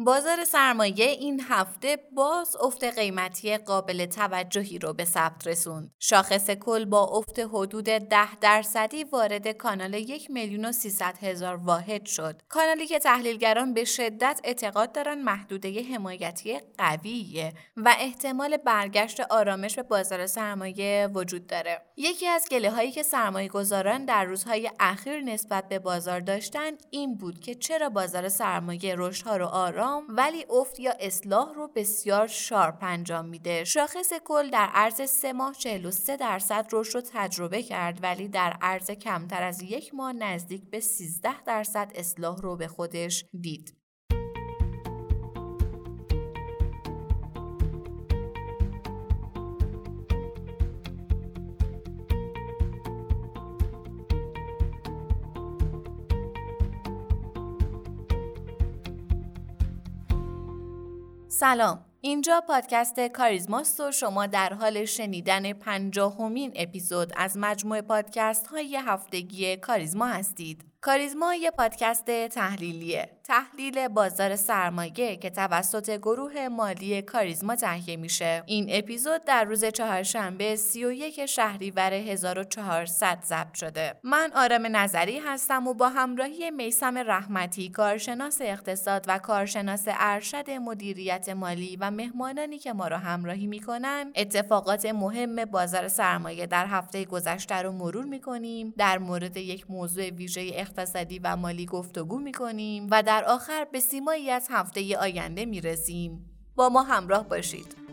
بازار سرمایه این هفته باز افت قیمتی قابل توجهی رو به ثبت رسوند. شاخص کل با افت حدود 10 درصدی وارد کانال یک میلیون و هزار واحد شد. کانالی که تحلیلگران به شدت اعتقاد دارند محدوده حمایتی قویه و احتمال برگشت آرامش به بازار سرمایه وجود داره. یکی از گله هایی که سرمایه گذاران در روزهای اخیر نسبت به بازار داشتن این بود که چرا بازار سرمایه رشدها رو آرام ولی افت یا اصلاح رو بسیار شارپ انجام میده. شاخص کل در عرض سه ماه 43 درصد رشد رو تجربه کرد ولی در عرض کمتر از یک ماه نزدیک به 13 درصد اصلاح رو به خودش دید. سلام. اینجا پادکست کاریزماست و شما در حال شنیدن پنجاهمین اپیزود از مجموعه پادکست های هفتگی کاریزما هستید. کاریزما یه پادکست تحلیلیه. تحلیل بازار سرمایه که توسط گروه مالی کاریزما تهیه میشه. این اپیزود در روز چهارشنبه 31 شهریور 1400 ضبط شده. من آرام نظری هستم و با همراهی میسم رحمتی کارشناس اقتصاد و کارشناس ارشد مدیریت مالی و مهمانانی که ما را همراهی می‌کنن اتفاقات مهم بازار سرمایه در هفته گذشته رو مرور می‌کنیم. در مورد یک موضوع ویژه اقتصادی و مالی گفتگو می‌کنیم و در آخر به سیمایی از هفته آینده می‌رسیم. با ما همراه باشید.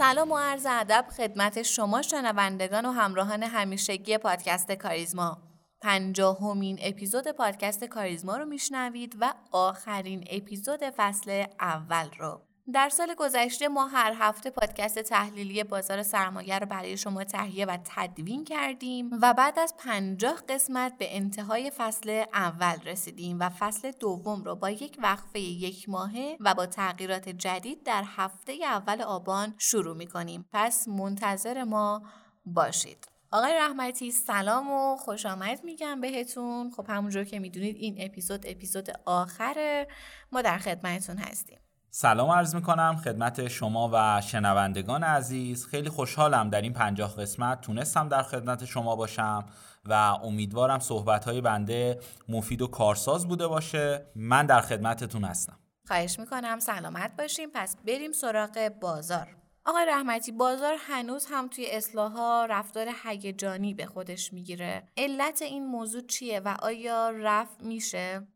سلام و عرض ادب خدمت شما شنوندگان و همراهان همیشگی پادکست کاریزما. پنجاهمین اپیزود پادکست کاریزما رو میشنوید و آخرین اپیزود فصل اول رو. در سال گذشته ما هر هفته پادکست تحلیلی بازار سرمایه رو برای شما تهیه و تدوین کردیم و بعد از پنجاه قسمت به انتهای فصل اول رسیدیم و فصل دوم رو با یک وقفه یک ماهه و با تغییرات جدید در هفته اول آبان شروع می کنیم. پس منتظر ما باشید. آقای رحمتی سلام و خوش آمد میگم بهتون خب همونجور که می‌دونید این اپیزود اپیزود آخره ما در خدمتتون هستیم سلام عرض می کنم خدمت شما و شنوندگان عزیز. خیلی خوشحالم در این پنجاه قسمت تونستم در خدمت شما باشم و امیدوارم صحبت های بنده مفید و کارساز بوده باشه. من در خدمتتون هستم. خواهش می‌کنم سلامت باشیم. پس بریم سراغ بازار. آقای رحمتی بازار هنوز هم توی اصلاحها رفتار هیجانی به خودش می‌گیره. علت این موضوع چیه و آیا رفع میشه؟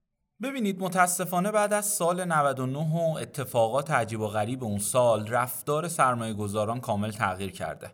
ببینید متاسفانه بعد از سال 99 و اتفاقات عجیب و غریب اون سال رفتار سرمایه گذاران کامل تغییر کرده.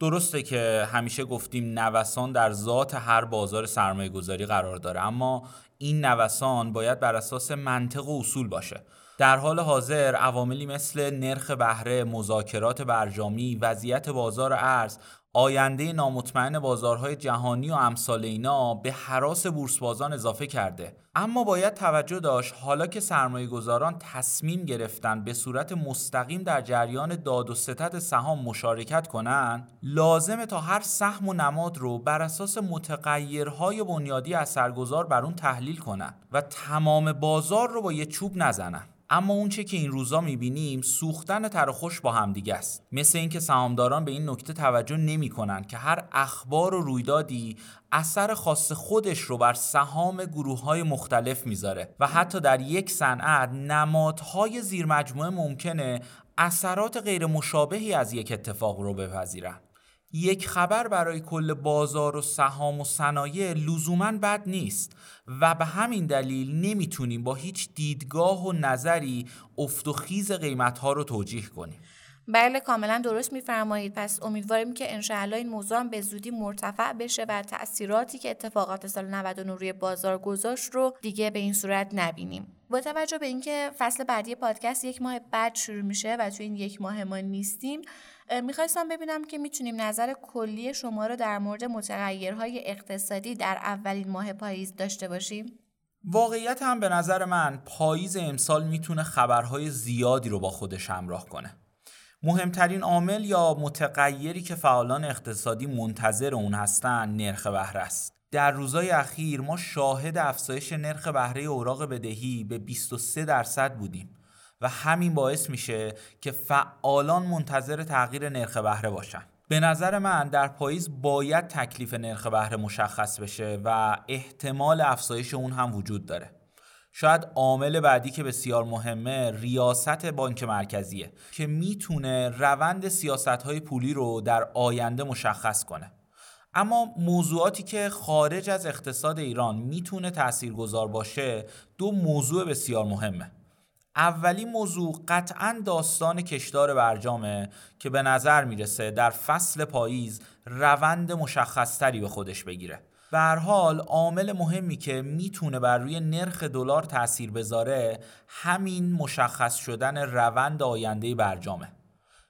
درسته که همیشه گفتیم نوسان در ذات هر بازار سرمایه گذاری قرار داره اما این نوسان باید بر اساس منطق و اصول باشه. در حال حاضر عواملی مثل نرخ بهره، مذاکرات برجامی، وضعیت بازار ارز، آینده نامطمئن بازارهای جهانی و امثال اینا به حراس بورسبازان اضافه کرده. اما باید توجه داشت حالا که سرمایه گذاران تصمیم گرفتن به صورت مستقیم در جریان داد و ستد سهام مشارکت کنند لازمه تا هر سهم و نماد رو بر اساس متغیرهای بنیادی اثرگذار بر اون تحلیل کنند و تمام بازار رو با یه چوب نزنن. اما اونچه که این روزا می‌بینیم سوختن تر خوش با همدیگه است. مثل اینکه سهامداران به این نکته توجه نمی‌کنن که هر اخبار و رویدادی اثر خاص خودش رو بر سهام گروه های مختلف می‌ذاره و حتی در یک صنعت نمادهای زیر مجموعه ممکنه اثرات غیر مشابهی از یک اتفاق رو بپذیرن. یک خبر برای کل بازار و سهام و صنایع لزوما بد نیست و به همین دلیل نمی‌تونیم با هیچ دیدگاه و نظری افت و خیز قیمت ها رو توجیه کنیم. بله کاملا درست میفرمایید. پس امیدواریم که انشاءالله این موضوع هم به زودی مرتفع بشه و تاثیراتی که اتفاقات سال 99 روی بازار گذاشت رو دیگه به این صورت نبینیم. با توجه به اینکه فصل بعدی پادکست یک ماه بعد شروع میشه و تو این یک ماه ما نیستیم می‌خواستم ببینم که می‌تونیم نظر کلی شما رو در مورد متغیرهای اقتصادی در اولین ماه پاییز داشته باشیم. واقعیت هم به نظر من پاییز امسال می‌تونه خبرهای زیادی رو با خودش همراه کنه. مهمترین عامل یا متغیری که فعالان اقتصادی منتظر اون هستن نرخ بهره است. در روزهای اخیر ما شاهد افزایش نرخ بهره اوراق بدهی به 23 درصد بودیم. و همین باعث میشه که فعالان منتظر تغییر نرخ بهره باشن. به نظر من در پاییز باید تکلیف نرخ بهره مشخص بشه و احتمال افزایش اون هم وجود داره. شاید عامل بعدی که بسیار مهمه ریاست بانک مرکزیه که می‌تونه روند سیاست های پولی رو در آینده مشخص کنه. اما موضوعاتی که خارج از اقتصاد ایران می‌تونه تاثیرگذار باشه دو موضوع بسیار مهمه. اولین موضوع قطعا داستان کشدار برجامه که به نظر می‌رسه در فصل پاییز روند مشخصتری به خودش بگیره. به حال عامل مهمی که می‌تونه بر روی نرخ دلار تاثیر بذاره همین مشخص شدن روند آینده برجامه.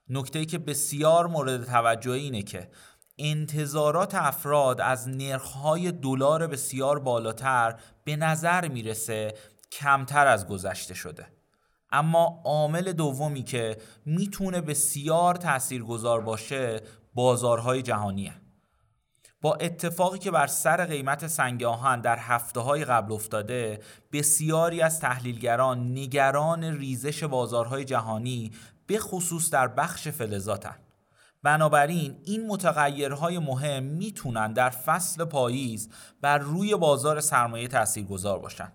نکته که بسیار مورد توجه اینه که انتظارات افراد از نرخهای دلار بسیار بالاتر به نظر می‌رسه کمتر از گذشته شده. اما عامل دومی که می‌تونه بسیار تاثیرگذار باشه بازارهای جهانیه. با اتفاقی که بر سر قیمت سنگ آهن در هفته های قبل افتاده بسیاری از تحلیلگران نگران ریزش بازارهای جهانی به خصوص در بخش فلزاتن. بنابراین این متغیرهای مهم می‌تونن در فصل پاییز بر روی بازار سرمایه تاثیرگذار باشن.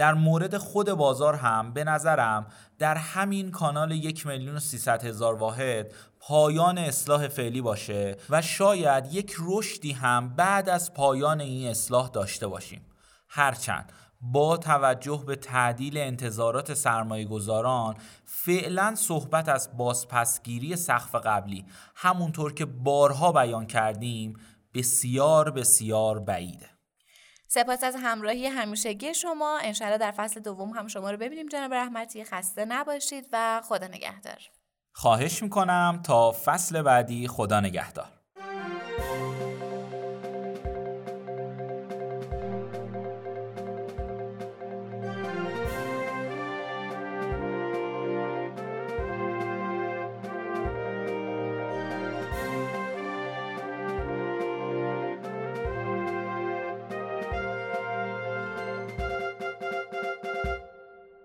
در مورد خود بازار هم به نظرم در همین کانال یک میلیون سیصد هزار واحد پایان اصلاح فعلی باشه و شاید یک رشدی هم بعد از پایان این اصلاح داشته باشیم. هرچند با توجه به تعدیل انتظارات سرمایه گذاران فعلا صحبت از بازپسگیری سقف قبلی همونطور که بارها بیان کردیم بسیار بسیار بعیده. سپاس از همراهی همیشگی شما. انشاءالله در فصل دوم هم شما رو ببینیم جناب رحمتی. خسته نباشید و خدا نگهدار. خواهش می‌کنم تا فصل بعدی خدا نگهدار.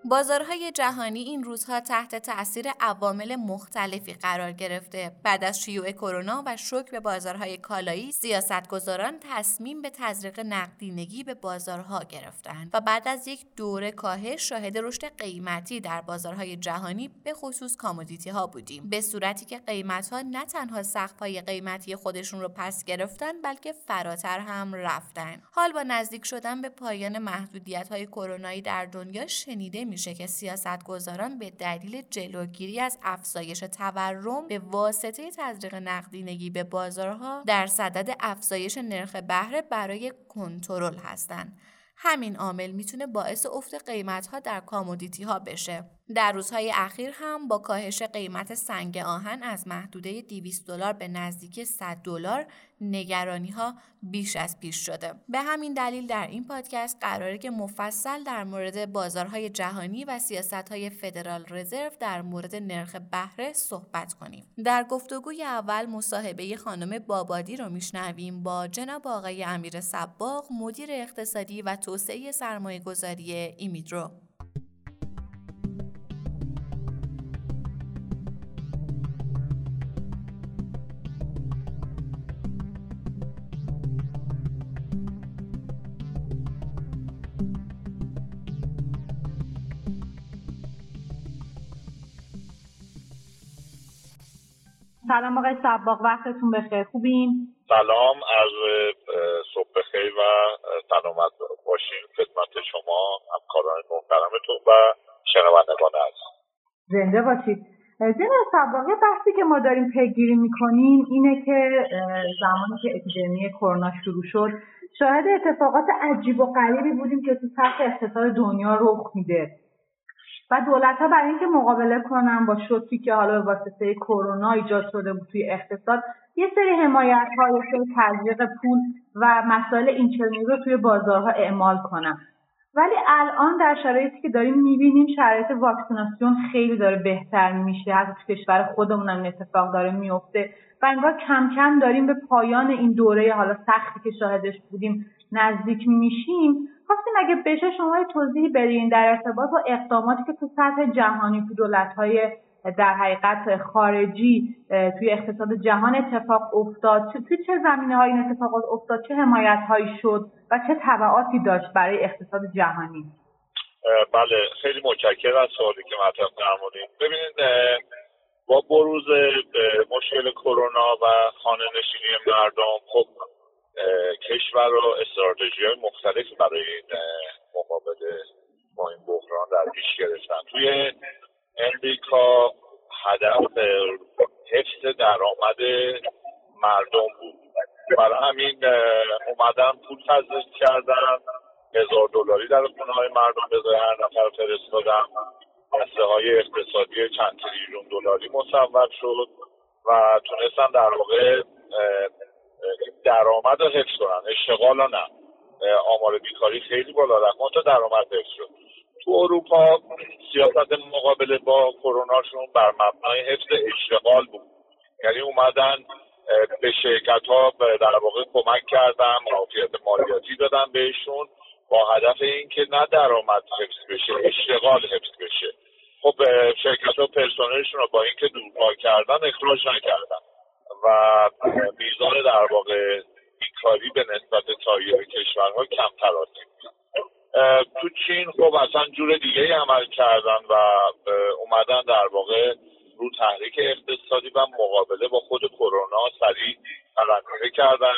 بازارهای جهانی این روزها تحت تاثیر عوامل مختلفی قرار گرفته. بعد از شیوع کرونا و شوک به بازارهای کالایی، سیاستگزاران تصمیم به تزریق نقدینگی به بازارها گرفتند و بعد از یک دوره کاهش شاهد رشد قیمتی در بازارهای جهانی به خصوص کامودیتی ها بودیم. به صورتی که قیمت ها نه تنها سقف های قیمتی خودشون رو پس گرفتن بلکه فراتر هم رفتن. حال با نزدیک شدن به پایان محدودیت های کرونایی در دنیا شنیده می میشه که سیاستگزاران به دلیل جلوگیری از افزایش تورم به واسطه تزریق نقدینگی به بازارها در صدد افزایش نرخ بهره برای کنترل هستند همین عامل می‌تونه باعث افت قیمت ها در کامودیتی ها بشه. در روزهای اخیر هم با کاهش قیمت سنگ آهن از محدوده 200 دلار به نزدیک 100 دلار نگرانی ها بیش از پیش شده. به همین دلیل در این پادکست قراره که مفصل در مورد بازارهای جهانی و سیاست های فدرال رزرو در مورد نرخ بهره صحبت کنیم. در گفتگوی اول مصاحبه خانم بابادی رو میشنویم با جناب آقای امیر سباق مدیر اقتصادی و توسعه سرمایه گذاری ایمیدرو. سلام آقای سباق وقتتون بخیر. خوبین؟ سلام از صبح بخیر و سلامت باشین خدمت شما همکاران محترمتون و شنوندگان عزیز. زنده باشید. جناب سباقی بحثی که ما داریم پیگیری می‌کنیم اینه که زمانی که اپیدمی کرونا شروع شد شاهد اتفاقات عجیب و غریبی بودیم که تو سطح اقتصاد دنیا رخ میده. و دولت ها برای اینکه مقابله کنن با شوکی که حالا به واسطه کرونا ایجاد شده بود توی اقتصاد یه سری حمایت های سری تزریق پول و مسائل اینچنینی رو توی بازارها اعمال کنن. ولی الان در شرایطی که داریم می‌بینیم شرایط واکسیناسیون خیلی داره بهتر میشه. حتی تو کشور خودمون هم اتفاق داره میفته و انگار کم کم داریم به پایان این دوره حالا سختی که شاهدش بودیم نزدیک میشیم. خواستیم اگه بشه شما توضیحی بدین در ارتباط با اقداماتی که تو سطح جهانی تو دولت‌های در حقیقت خارجی توی اقتصاد جهان اتفاق افتاد. توی چه زمینه های این اتفاقات افتاد؟ چه حمایت هایی شد و چه طبعاتی داشت برای اقتصاد جهانی؟ بله خیلی متشکرم از سوالی که مطرح فرمودید. ببینید با بروز مشکل کرونا و خانه نشینی مردم خب کشور و استراتژی های مختلفی برای این مقابله با این بحران در پیش گرفتن. توی امریکا هدف حفظ درآمد مردم بود. برای همین اومدن پول تزریق کردن هزار دلاری در خونه های مردم به هر نفر فرستادن. بسته های اقتصادی چند تریلیون دلاری مصور شد و تونستن در واقع درآمد رو حفظ کنن. اشتغال نه. آمار بیکاری خیلی بالا رفت تا درآمد حفظ شد تو اروپا سیاست مقابله با کروناشون بر مبنای حفظ اشتغال بود. یعنی اومدن به شرکت ها در واقع کمک کردن معافیت مالیاتی دادن بهشون با هدف اینکه نه درآمد حفظ بشه اشتغال حفظ بشه. خب شرکت ها پرسنلشون رو با اینکه دورپا کردن اخراج نکردن. و میزان در واقع بیکاری به نسبت سایر کشورها کمتر آسیب تو چین خب اصلا جور دیگه عمل کردن و اومدن در واقع رو تحریک اقتصادی و مقابله با خود کرونا سریع قلمگیری کردن.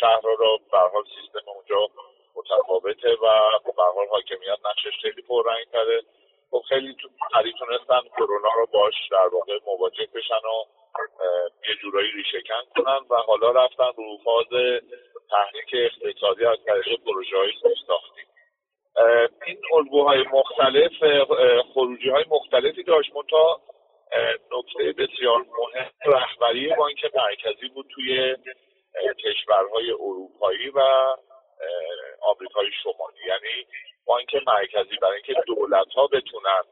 شهر رو به حال سیستم اونجا متفاوته و به حال حاکمیت نقشش خیلی پررنگ تره خب خیلی سریع تونستن کرونا رو باش در واقع مواجه بشن و یه جورایی ریشهکن کنن و حالا رفتن رو فاز تحریک اقتصادی از طریق پروژه های ساختی این الگوهای مختلف خروجی های مختلفی داشت. منتها نکته بسیار مهم رهبری بانک مرکزی بود توی کشورهای اروپایی و آمریکای شمالی. یعنی بانک مرکزی برای اینکه دولت ها بتونن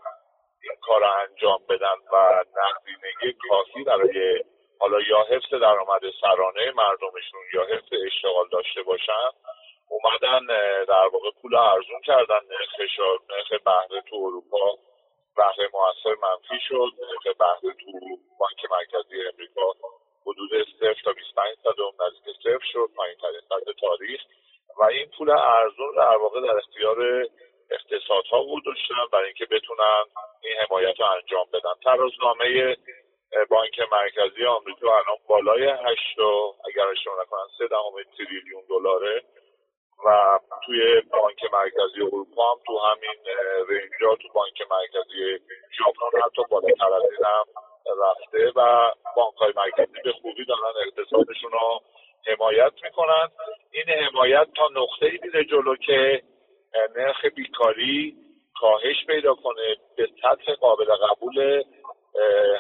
این کار انجام بدن و نقدینگی کافی برای حالا یا حفظ درآمد سرانه مردمشون یا حفظ اشتغال داشته باشن اومدن در واقع پول ارزون کردن. نرخ نرخ بهره تو اروپا بهره موثر منفی شد. نرخ بهره تو بانک مرکزی امریکا حدود صفر تا 25 صدم نزدیک صفر شد. پایین ترین سطح تاریخ. و این پول ارزون در واقع در اختیار اقتصادها بود داشتن برای اینکه بتونن این حمایت رو انجام بدن. ترازنامه بانک مرکزی آمریکا الان بالای هشت اگر اشتباه نکنم سه دهم تریلیون دلاره و توی بانک مرکزی اروپا هم تو همین رنجا تو بانک مرکزی ژاپن حتی بالاتر از این هم رفته و بانک های مرکزی به خوبی دارن اقتصادشون رو حمایت می‌کنن. این حمایت تا نقطه ای میره جلو که نرخ بیکاری کاهش پیدا کنه به سطح قابل قبول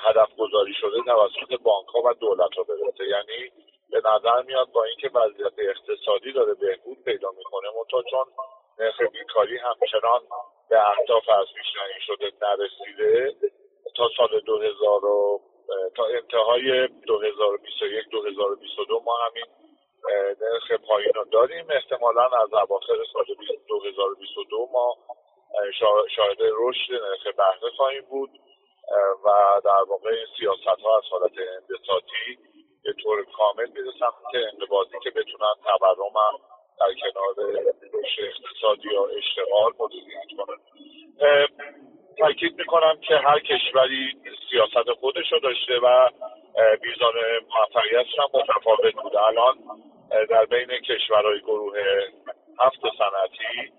هدف گذاری شده توسط بانک ها و دولت ها برسه. یعنی به نظر میاد با اینکه وضعیت اقتصادی داره بهبود پیدا می‌کنه منتها چون نرخ بیکاری همچنان به اهداف از پیشنهی شده نرسیده تا سال 2000 تا انتهای 2021 2022 ما همین نرخ پایین رو داریم احتمالا از اواخر سال 2022 ما شاهد رشد نرخ بهره خواهیم بود. و در واقع این سیاست ها از حالت انبساطی به طور کامل میره سمت انقباضی که بتونن تورم هم در کنار رشد اقتصادی یا اشتغال مدیریت کنن. تاکید می‌کنم که هر کشوری سیاست خودش رو داشته و میزان موفقیتش هم متفاوت بوده الان در بین کشورهای گروه هفت صنعتی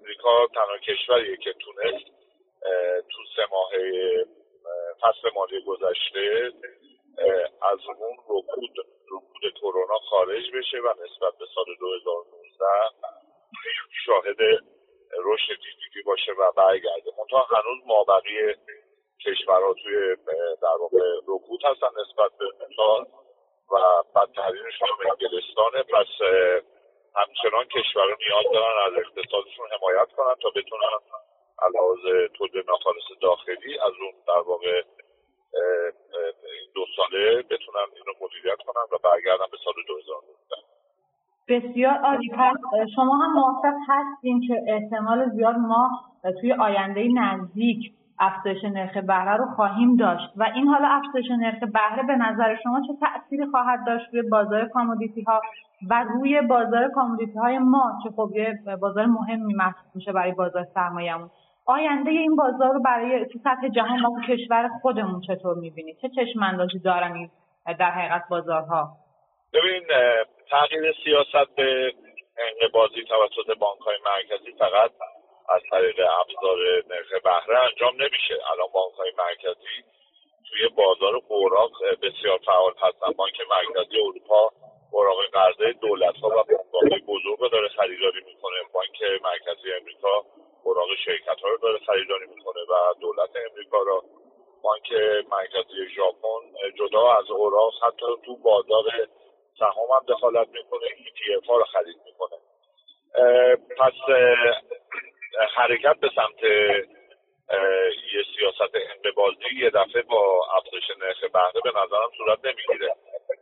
امریکا تنها کشوریه که تونست تو سه ماه فصل مالی گذشته از اون رکود رکود کرونا خارج بشه و نسبت به سال 2019 شاهد رشد باشه و برگرده. منتها هنوز مابقی کشورها توی در واقع رکود هستن نسبت به مثال و بدترینش هم انگلستانه پس همچنان کشورها نیاز دارن از اقتصادشون حمایت کنن تا بتونن علاوه تولید ناخالص داخلی از اون در واقع دو ساله بتونن اینو مدیریت کنن و برگردن به سال 2019 بسیار عالی. پس شما هم موافق هستین که احتمال زیاد ما توی آینده نزدیک افزایش نرخ بهره رو خواهیم داشت. و این حالا افزایش نرخ بهره به نظر شما چه تأثیری خواهد داشت روی بازار کامودیتی ها و روی بازار کامودیتی های ما؟ که خب یه بازار مهمی محسوب میشه برای بازار سرمایه‌مون. آینده این بازار رو برای تو سطح جهان و کشور خودمون چطور می‌بینید چه چشم اندازی دارن در حقیقت بازارها؟ ببین تغییر سیاست به بازی توسط بانک های مرکزی فقط از طریق ابزار نرخ بهره انجام نمیشه. الان بانک های مرکزی توی بازار اوراق بسیار فعال هستن. بانک مرکزی اروپا اوراق قرضه دولت ها و بانک بزرگ رو داره خریداری می‌کنه. بانک مرکزی امریکا اوراق شرکت ها رو داره خریداری می‌کنه و دولت امریکا را بانک مرکزی ژاپن جدا از اوراق حتی تو بازار سهام هم دخالت می‌کنه ETF ها رو خرید می‌کنه. پس حرکت به سمت یه سیاست انقباضی یه دفعه با افزایش نرخ بهره به نظرم صورت نمی‌گیره.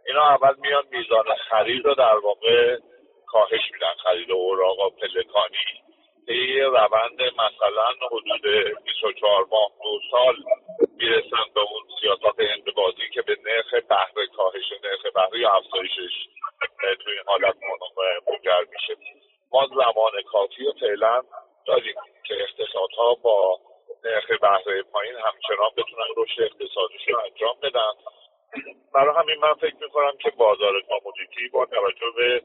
اینا اول میان میزان خرید رو در واقع کاهش میدن خرید اوراق و پلکانی. یه روند مثلا حدود 24 ماه دو سال می‌رسن به اون سیاست انقباضی که به نرخ بهره کاهش نرخ بهره یا افزایشش توی این حالت منجر میشه. ما زمان کافی و فعلا داریم که اقتصادها با نرخ بهره پایین همچنان بتونن رشد اقتصادیشون رو انجام بدن. برای همین من فکر می‌کنم که بازار کامودیتی با توجه به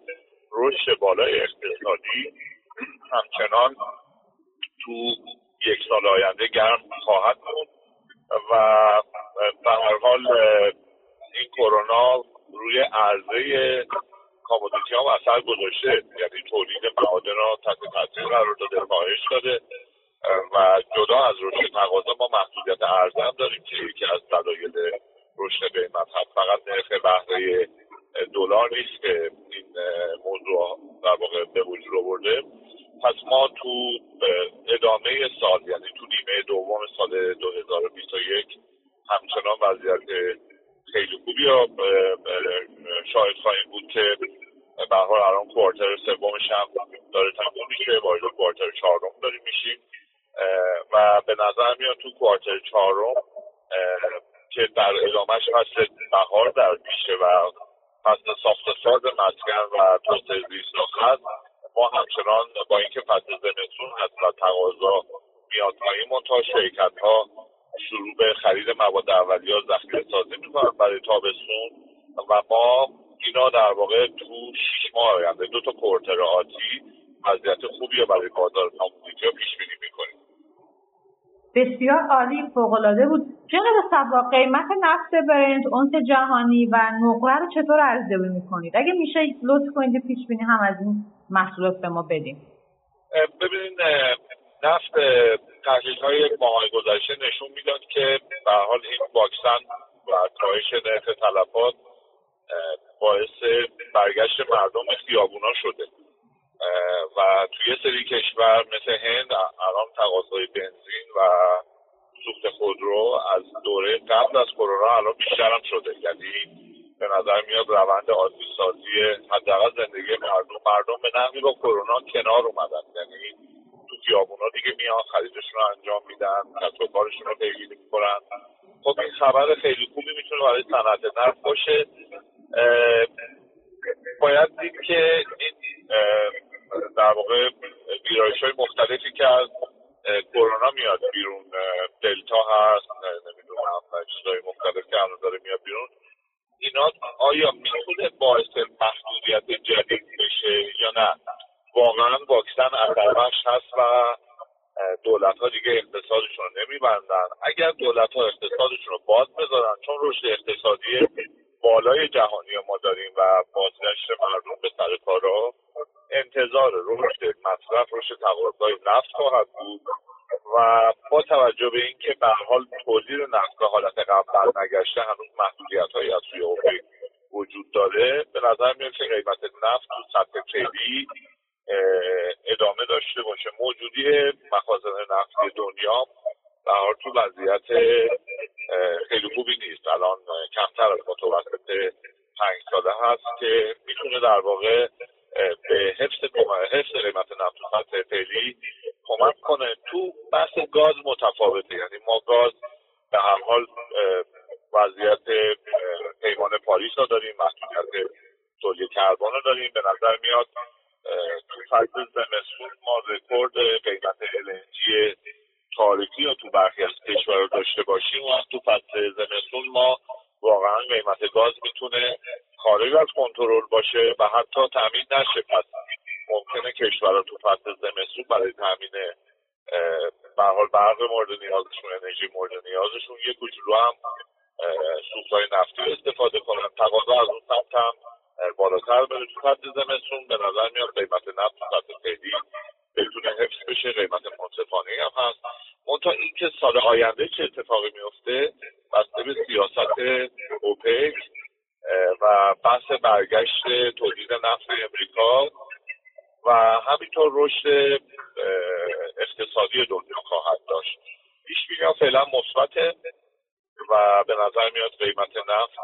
رشد بالای اقتصادی همچنان تو یک سال آینده گرم خواهد بود. و به هر حال این کرونا روی عرضه کامودیتی ها اثر گذاشته. یعنی تولید معادن را تحت تاثیر قرار داده کاهش داده. و جدا از رشد تقاضا ما محدودیت عرضه هم داریم که یکی از دلایل رشد قیمت هست فقط نرخ بهره دلار نیست که این موضوع در واقع به وجود آورده. پس ما تو ادامه سال یعنی تو نیمه دوم سال 2021 همچنان وضعیت خیلی خوبی رو شاهد خواهیم بود که به حال الان کوارتر سومش هم داره تموم میشه وارد کوارتر چهارم داریم میشیم. و به نظر میاد تو کوارتر چهارم که در ادامهش فصل بهار در پیشه و فصل ساخت ساز مسکن و توسعه زیست ما همچنان با اینکه فصل زمستون هست و تقاضا میاد پایین منتها شرکت ها شروع به خرید مواد اولیه ذخیره سازی می‌کنن برای تابستون و ما اینا در واقع تو شیش ماه آینده دو تا کورتر آتی وضعیت خوبی برای بازار کامودیتی پیش بینی می‌کنیم. بسیار عالی فوقالعاده بود. جناب صبا قیمت نفت برنج اونس جهانی و نقره رو چطور ارزیابی می‌کنید؟ اگه میشه لطف کنید پیش بینی هم از این محصولات به ما بدیم ببینید نفت تحلیل های ماه گذشته نشون می‌داد که به حال این واکسن و کاهش نرخ تلفات باعث برگشت مردم خیابونا شده. و توی سری کشور مثل هند الان تقاضای بنزین و سوخت خودرو از دوره قبل از کرونا الان بیشتر هم شده. یعنی به نظر میاد روند عادی سازی حداقل زندگی مردم مردم به با کرونا کنار اومدن. یعنی تو خیابونا دیگه میان خریدشون رو انجام میدن کسب و کارشون رو پیگیری می‌کنن. خب این خبر خیلی خوبی می‌تونه برای صنعت نفت باشه. باید دید که این در واقع ویرایش های مختلفی که از کرونا میاد بیرون دلتا هست نمی‌دونم چیزهای مختلف که الان داره میاد بیرون. اینا آیا می‌تونه باعث محدودیت جدید بشه یا نه؟ واقعا واکسن اثربخش هست و دولت ها دیگه اقتصادشون رو نمیبندن. اگر دولت ها اقتصادشون رو باز بذارن چون رشد اقتصادی برگشت مردم به سر کارا انتظار رشد مصرف رشد تقاضای نفت خواهد بود و با توجه به اینکه به حال تولید نفت به حالت قبل برنگشته هنوز محدودیت هایی از سوی اوپک وجود داره به نظر میاد که قیمت نفت تو سطح فعلی ادامه داشته باشه. موجودی مخازن نفتی دنیا به حال تو وضعیت خیلی خوبی نیست. الان کمتر از متوسط پنج ساله هست که می‌تونه در واقع به حفظ حفظ قیمت نفت فعلی کمک کنه تو بحث گاز متفاوته. یعنی ما گاز به هر حال وضعیت پیمان پاریس رو داریم محدودیت تولید کربن رو داریم. به نظر میاد تو فصل زمستون ما رکورد قیمت LNG تاریخی رو تو برخی از کشور داشته باشیم و تو فصل زمستون ما واقعا قیمت گاز می‌تونه خارج از کنترل باشه و حتی تامین نشه. پس ممکنه کشورها تو فصل زمستون برای تامین به حال برق مورد نیازشون انرژی مورد نیازشون یه کوچولو هم سوختهای نفتی استفاده کنن. تقاضا از اون سمت هم بالاتر بره تو فصل زمستون. به نظر میاد قیمت نفت تو فصل خیلی بتونه حفظ بشه قیمت منصفانه هم هست منتها اینکه سال آینده چه اتفاقی میفته بسته به سیاست اوپک و بحث برگشت تولید نفت امریکا و همینطور رشد اقتصادی دنیا خواهد داشت. پیش بینی فعلا مثبته و به نظر میاد قیمت نفت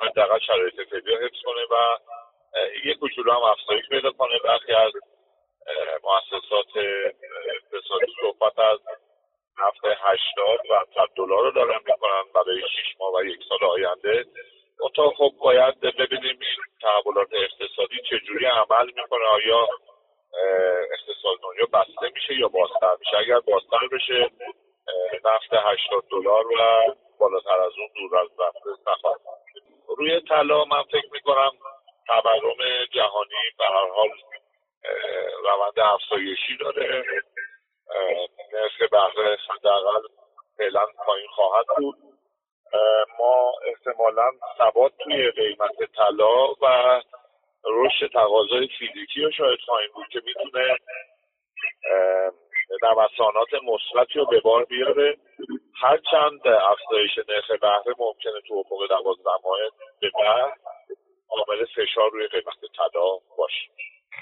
حداقل شرایط فعلی حفظ کنه و یک کوچولو هم افزایش پیدا کنه. برخی از مؤسسات اقتصادی صحبت از نفت هشتاد و صد دلار رو دارن می‌کنن برای شیش ماه و یک سال آینده. منتها خب باید ببینیم این تحولات اقتصادی چجوری عمل می‌کنه آیا اقتصاد دنیا بسته میشه یا بازتر میشه. اگر بازتر بشه نفت هشتاد دلار و بالاتر از اون دور از رفته نخواهد روی طلا من فکر می‌کنم تورم جهانی به هر حال روند افزایشی داره. نرخ بهره حداقل فعلا پایین خواهد بود. ما احتمالا ثبات توی قیمت طلا و رشد تقاضای فیزیکی رو شاید خواهیم بود که می‌تونه نوسانات مثبتی رو به بار بیاره. هرچند افزایش نرخ بهره ممکنه تو افق دوازده ماه به بعد عامل فشار روی قیمت طلا باشه.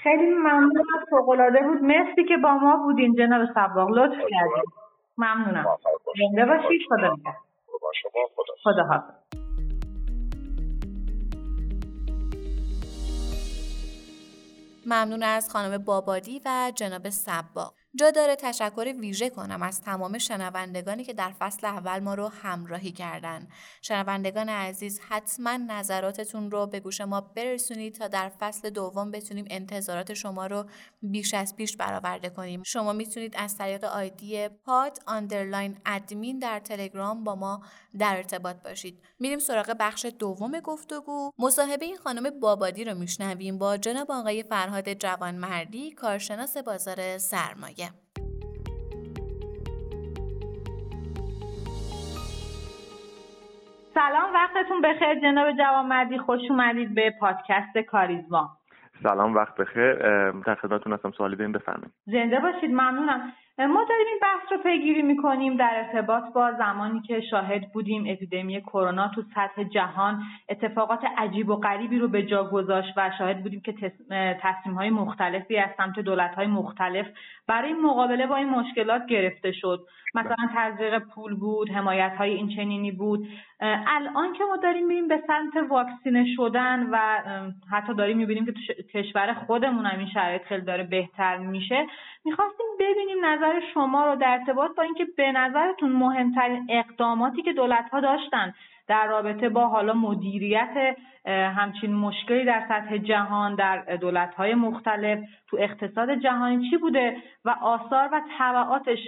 خیلی ممنون فوقالعاده بود. مرسی که با ما بودین جناب سباق لطف کردید ممنونم. زنده باشید خدا خدا خدا حافظ ممنون از خانم بابادی و جناب سباق جا داره تشکر ویژه کنم از تمام شنوندگانی که در فصل اول ما رو همراهی کردن. شنوندگان عزیز حتما نظراتتون رو به گوش ما برسونید تا در فصل دوم بتونیم انتظارات شما رو بیش از پیش برآورده کنیم. شما می‌تونید از طریق آیدی pod underline admin در تلگرام با ما در ارتباط باشید. میریم سراغ بخش دوم گفتگو. مصاحبه این خانم بابادی رو میشنویم با جناب آقای فرهاد جوانمردی کارشناس بازار سرمایه. سلام وقتتون بخیر. جناب جوانمردی خوش اومدید به پادکست کاریزما. سلام وقت بخیر. در خدمتتون هستم. سوالی بفرمایید. زنده باشید ممنونم. ما داریم این بحث رو پیگیری می‌کنیم در ارتباط با زمانی که شاهد بودیم اپیدمی کرونا تو سطح جهان اتفاقات عجیب و غریبی رو به جا گذاشت و شاهد بودیم که تصمیم های مختلفی از سمت دولت های مختلف برای مقابله با این مشکلات گرفته شد. مثلا تزریق پول بود حمایت های این چنینی بود الان که ما داریم میریم به سمت واکسینه شدن و حتی داریم می‌بینیم که تو کشور خودمون هم این شرایط خیلی داره بهتر میشه. می‌خواستیم ببینیم نظر شما رو در ارتباط با اینکه به نظرتون مهمترین اقداماتی که دولت ها داشتن در رابطه با حالا مدیریت همچین مشکلی در سطح جهان در دولت‌های مختلف تو اقتصاد جهانی چی بوده و آثار و طبعاتش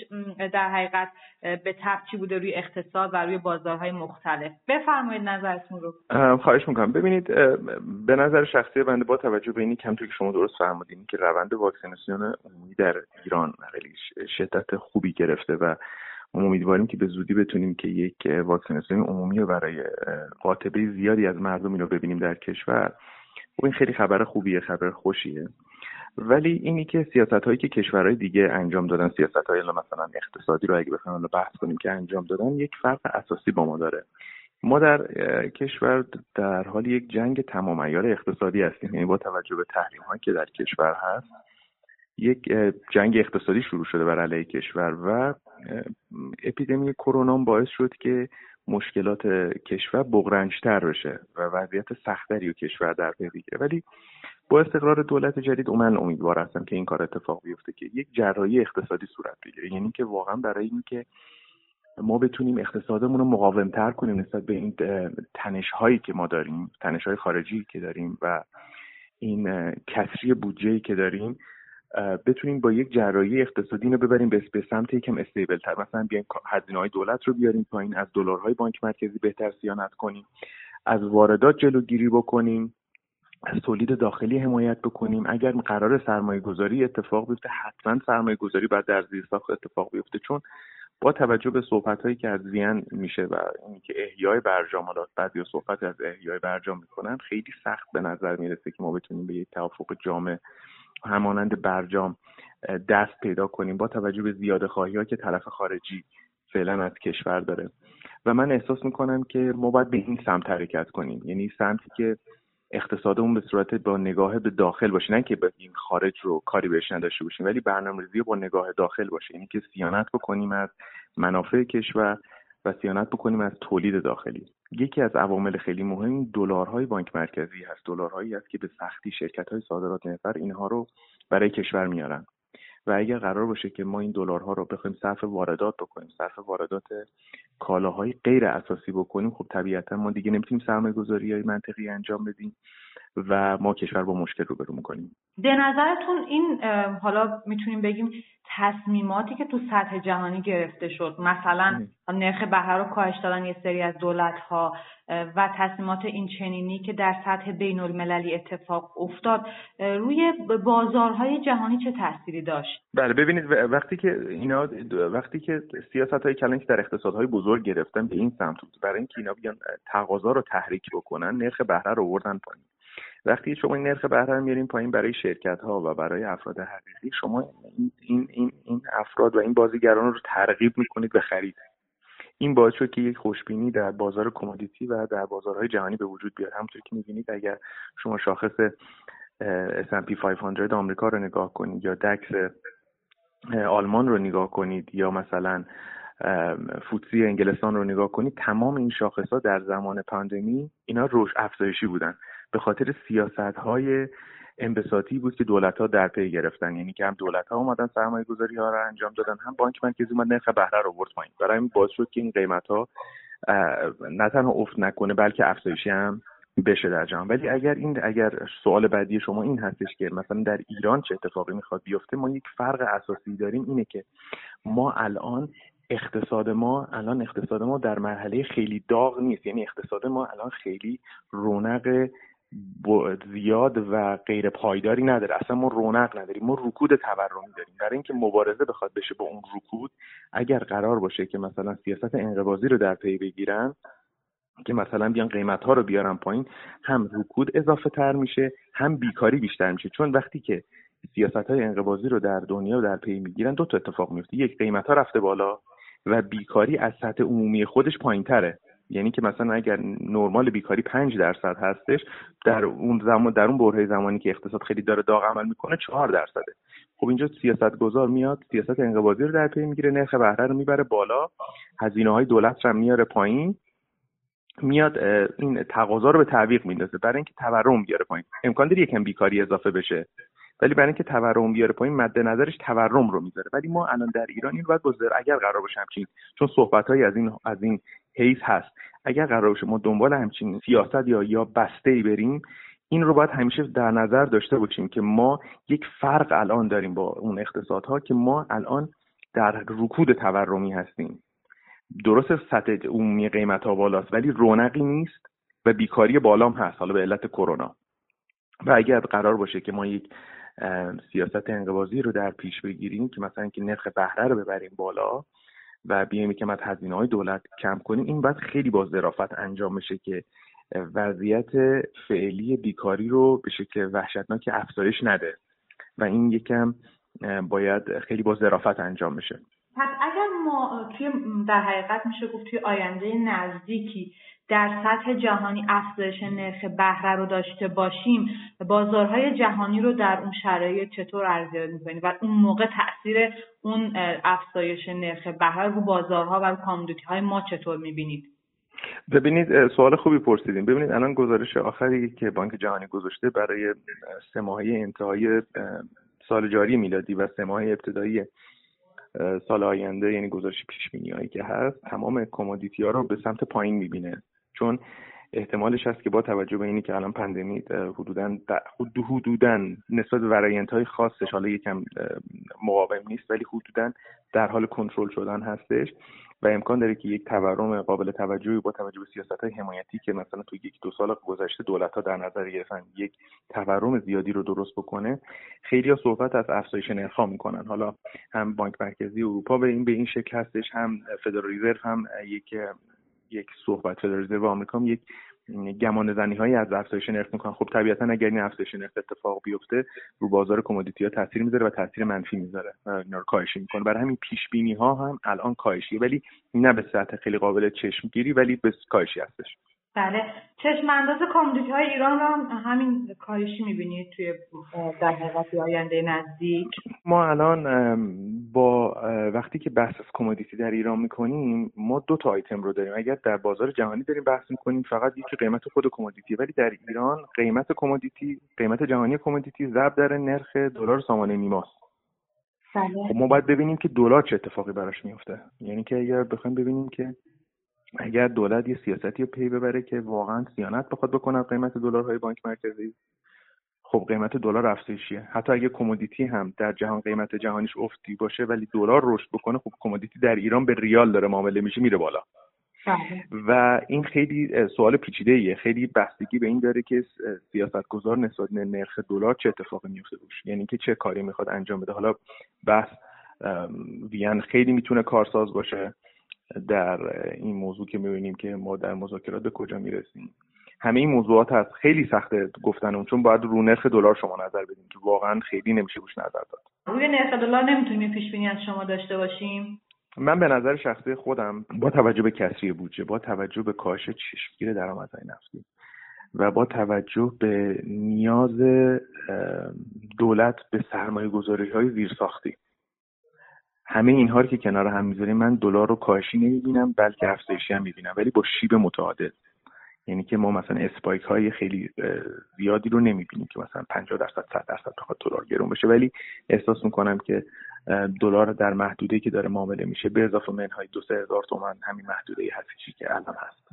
در حقیقت به تب چی بوده روی اقتصاد و روی بازارهای مختلف؟ بفرمایید نظرتون رو. خواهش می‌کنم. ببینید به نظر شخصی بنده با توجه به اینی کم که شما درست فرمودین که روند واکسیناسیون عمومی در ایران خیلی شدت خوبی گرفته و امیدواریم که به زودی بتونیم که یک واکسیناسیون عمومی برای قاطبه زیادی از مردم رو ببینیم در کشور. خب این خیلی خبر خوبیه خبر خوشیه. ولی اینی که سیاست هایی که کشورهای دیگه انجام دادن سیاست های مثلا اقتصادی رو اگه بخوایم بحث کنیم که انجام دادن یک فرق اساسی با ما داره. ما در کشور در حال یک جنگ تمام اقتصادی هستیم. یعنی با توجه به تحریم هایی که در کشور هست یک جنگ اقتصادی شروع شده بر علیه کشور و اپیدمی کرونا باعث شد که مشکلات کشور بغرنجتر بشه و وضعیت سختری و کشور در پی بگیره. ولی با استقرار دولت جدید من امیدوار هستم که این کار اتفاق بیفته که یک جراحی اقتصادی صورت بگیره. یعنی که واقعا برای اینکه ما بتونیم اقتصادمون رو مقاومتر کنیم نسبت به این تنش هایی که ما داریم تنش های خارجی که داریم و این کسری بودجه که داریم بتونیم با یک جراحی اقتصادی رو ببریم به سمت یکم استیبل تر. مثلا بیایم هزینه های دولت رو بیاریم پایین از دلارهای بانک مرکزی بهتر سیانت کنیم. از واردات جلوگیری بکنیم. از تولید داخلی حمایت بکنیم. اگر قرار سرمایه گذاری اتفاق بیفته حتما سرمایه گذاری باید در زیر ساخت اتفاق بیفته چون با توجه به صحبت هایی که از وین میشه و اینکه احیای برجام بعد یا صحبت از احیای برجام می‌کنن خیلی سخت به نظر می‌رسه که ما بتونیم به یک توافق جامع همانند برجام دست پیدا کنیم با توجه به زیاده خواهی ها که طرف خارجی فعلا از کشور داره. و من احساس می‌کنم که ما باید به این سمت حرکت کنیم. یعنی سمتی که اقتصادمون به صورت با نگاه به داخل باشه. نه که این خارج رو کاری بهش نداشته باشیم ولی برنامه‌ریزی با نگاه داخل باشه. یعنی که سیانت بکنیم از منافع کشور و سیانت بکنیم از تولید داخلی. یکی از عوامل خیلی مهم دلارهای بانک مرکزی هست. دلارهایی است که به سختی شرکت های صادرات محور اینها رو برای کشور میارن. و اگر قرار باشه که ما این دلارها رو بخوایم صرف واردات بکنیم صرف واردات کالاهای غیر اساسی بکنیم خب طبیعتا ما دیگه نمی‌تونیم سرمایه گذاری های منطقی انجام بدیم. و ما کشور با مشکل روبرو می‌کنیم. به نظرتون این حالا می‌تونیم بگیم تصمیماتی که تو سطح جهانی گرفته شد مثلا نرخ بهره رو کاهش دادن یه سری از دولت ها و تصمیمات این چنینی که در سطح بین المللی اتفاق افتاد روی بازارهای جهانی چه تأثیری داشت؟ بله ببینید وقتی که اینا وقتی که سیاست های کلان که در اقتصادهای بزرگ گرفتن به این سمت برای اینکه اینا بیان تقاضا رو تحریک بکنن نرخ بهره رو آوردن پایین. وقتی شما این نرخ بهره میارین پایین برای شرکت ها و برای افراد حقیقی شما این این این افراد و این بازیگران رو ترغیب می‌کنید به خرید. این باعث شد که یک خوشبینی در بازار کمودیتی و در بازارهای جهانی به وجود بیاد. همونطور که می‌بینید اگر شما شاخص S&P 500 آمریکا رو نگاه کنید یا دکس آلمان رو نگاه کنید یا مثلا فوتسی انگلستان رو نگاه کنید تمام این شاخص ها در زمان پاندمی اینا روش افزایشی بودن. به خاطر سیاست های انبساطی بود که دولت ها در پی گرفتن. یعنی که هم دولت ها اومدن سرمایه گذاری ها رو انجام دادن هم بانک مرکزی اومد نرخ بهره رو برد پایین. برای این باعث شد که این قیمت ها نه تنها افت نکنه بلکه افزایشی هم بشه در جهان. ولی اگر این اگر سوال بعدی شما این هستش که مثلا در ایران چه اتفاقی می‌خواد بیفته ما یک فرق اساسی داریم اینه که ما الان اقتصاد ما الان اقتصاد ما در مرحله خیلی داغ نیست. یعنی اقتصاد ما الان خیلی رونق زیاد و غیر پایداری نداره. اصلا ما رونق نداریم. ما رکود تورمی داریم. برای اینکه مبارزه بخواد بشه با اون رکود اگر قرار باشه که مثلا سیاست انقباضی رو در پی بگیرن که مثلا بیان قیمت ها رو بیارن پایین هم رکود اضافه تر میشه هم بیکاری بیشتر میشه. چون وقتی که سیاست های انقباضی رو در دنیا در پی می‌گیرن دو تا اتفاق میفته یک قیمت ها رفته بالا و بیکاری از سطح عمومی خودش پایین تره یعنی که مثلا اگر نرمال بیکاری 5 درصد هستش در اون زمان در اون بره زمانی که اقتصاد خیلی داره داغ عمل می‌کنه 4 درصده. خب اینجا سیاست گذار میاد سیاست انقباضی رو در پی می‌گیره نرخ بهره رو می‌بره بالا هزینه های دولت رو میاره پایین میاد این تقاضا رو به تعویق میندازه. برای اینکه تورم بیاره پایین. امکان داره یکم بیکاری اضافه بشه. ولی برای اینکه تورم بیاره پایین مد نظرش تورم رو می‌ذاره. ولی ما الان در ایران این باید گذار اگر قرار باشه همچین چون صحبت از این از این حیث هست. اگر قرار باشه ما دنبال همچین سیاست یا یا بسته ای بریم این رو باید همیشه در نظر داشته باشیم که ما یک فرق الان داریم با اون اقتصادها که ما الان در رکود تورمی هستیم. درست سطح عمومی قیمت ها بالاست ولی رونقی نیست و بیکاری بالام هست حالا به علت کرونا. و اگر قرار باشه که ما یک سیاست انقباضی رو در پیش بگیریم که مثلا که نرخ بهره رو ببریم بالا و بیایم که از هزینه های دولت کم کنیم. این باید خیلی با ظرافت انجام بشه که وضعیت فعلی بیکاری رو به شکل وحشتناک افزایش نده و این یکم باید خیلی با ظرافت انجام بشه. پس ما توی در حقیقت میشه گفت توی آینده نزدیکی در سطح جهانی افزایش نرخ بهره رو داشته باشیم بازارهای جهانی رو در اون شرایط چطور ارزیابی می‌کنید و اون موقع تاثیر اون افزایش نرخ بهره رو بازارها و کامودیتی های ما چطور می‌بینید؟ ببینید سوال خوبی پرسیدیم ببینید الان گزارش آخری که بانک جهانی گذاشته برای سه ماهه انتهای سال جاری میلادی و سه ماه ابتدایی سال آینده یعنی گزارش پیش هایی که هست تمام کمودیتی ها رو به سمت پایین می‌بینه. چون احتمالش هست که با توجه به اینی که الان پندمی حدودا حدودا نسبت به های خاصش حالا یکم مقاوم نیست ولی حدودا در حال کنترل شدن هستش. و امکان داره که یک تورم قابل توجهی با توجه به سیاست های حمایتی که مثلا تو یک دو سال گذشته دولت ها در نظر گرفتن یک تورم زیادی رو درست بکنه خیلی ها صحبت از افزایش نرخ می‌کنن. حالا هم بانک مرکزی اروپا به این به این شکل هستش هم فدرال ریزرو هم یک یک صحبت. فدرال ریزرو آمریکا یک گمان زنی هایی از افزایش نرخ می‌کنن. خب طبیعتا اگر این افزایش نرخ اتفاق بیفته رو بازار commodity ها تاثیر می‌ذاره و تاثیر منفی می‌ذاره. اینا رو کاهش می‌کنه. برای همین پیش بینی ها هم الان کاهشیه. ولی نه به سطح خیلی قابل چشمگیری ولی به کاهشی هستش. بله. چشم انداز commodity های ایران رو هم همین کاهشی می‌بینید توی در حقیقت آینده نزدیک؟ ما الان با وقتی که بحث از commodity در ایران می‌کنیم ما دو تا آیتم رو داریم. اگر در بازار جهانی داریم بحث می‌کنیم فقط یکی قیمت خود commodity ولی در ایران قیمت commodity قیمت جهانی commodity ضرب در نرخ دلار سامانه نیماست. بله. خب ما باید ببینیم که دلار چه اتفاقی براش میفته یعنی که اگر بخوایم ببینیم که اگر دولت یه سیاستی رو پی ببره که واقعا سیانت بخواد بکنه قیمت دلارهای بانک مرکزی خب قیمت دلار افزایشیه. حتی اگه کمودیتی هم در جهان قیمت جهانیش افتی باشه ولی دلار رشد بکنه خب کمودیتی در ایران به ریال داره معامله میشه میره بالا. بله. و این خیلی سوال پیچیده ایه خیلی بستگی به این داره که سیاستگزار نسبت به نرخ دلار چه اتفاقی میفته روش یعنی که چه کاری می‌خواد انجام بده. حالا بحث وین خیلی می‌تونه کارساز باشه. در این موضوع که می‌بینیم که ما در مذاکرات به کجا می‌رسیم. همه این موضوعات هست خیلی سخته گفتن اون چون باید رو نرخ دلار شما نظر بدیم که واقعا خیلی نمیشه روش نظر داد. روی نرخ دلار نمی‌تونیم پیش بینی از شما داشته باشیم؟ من به نظر شخصی خودم با توجه به کسری بودجه با توجه به کاهش چشمگیر درآمدهای نفتی و با توجه به نیاز دولت به سرمایه گذاری های زیرساختی همه اینها رو که کنار هم می‌ذاریم من دلار رو کاهشی نمی‌بینم بلکه افزایشی هم می‌بینم ولی با شیب متعادل. یعنی که ما مثلا اسپایک های خیلی زیادی رو نمی‌بینیم که مثلا 50 درصد 100 درصد بخواد دلار گرون بشه. ولی احساس می‌کنم که دلار در محدوده که داره معامله میشه به اضافه منهای دو سه هزار تومن همین محدوده هستی که الان هست.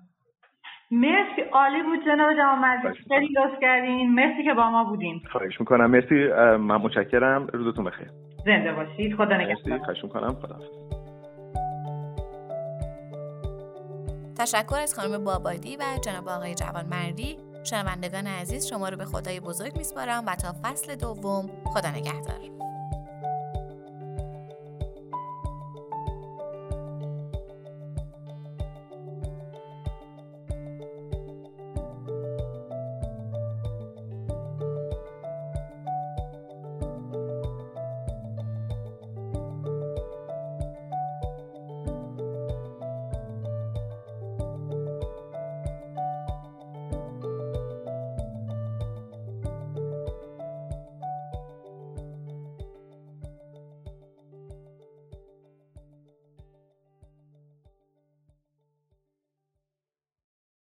مرسی عالی بود جناب جوان خیلی لطف کردین. مرسی که با ما بودین. خواهش می‌کنم. مرسی من متشکرم. روزتون بخیر. زنده باشید. خدا نگهدار. می‌کنم. خدا تشکر از خانم بابادی و جناب آقای جوانمردی. شنوندگان عزیز شما رو به خدای بزرگ میسپارم و تا فصل دوم خدا نگهدار.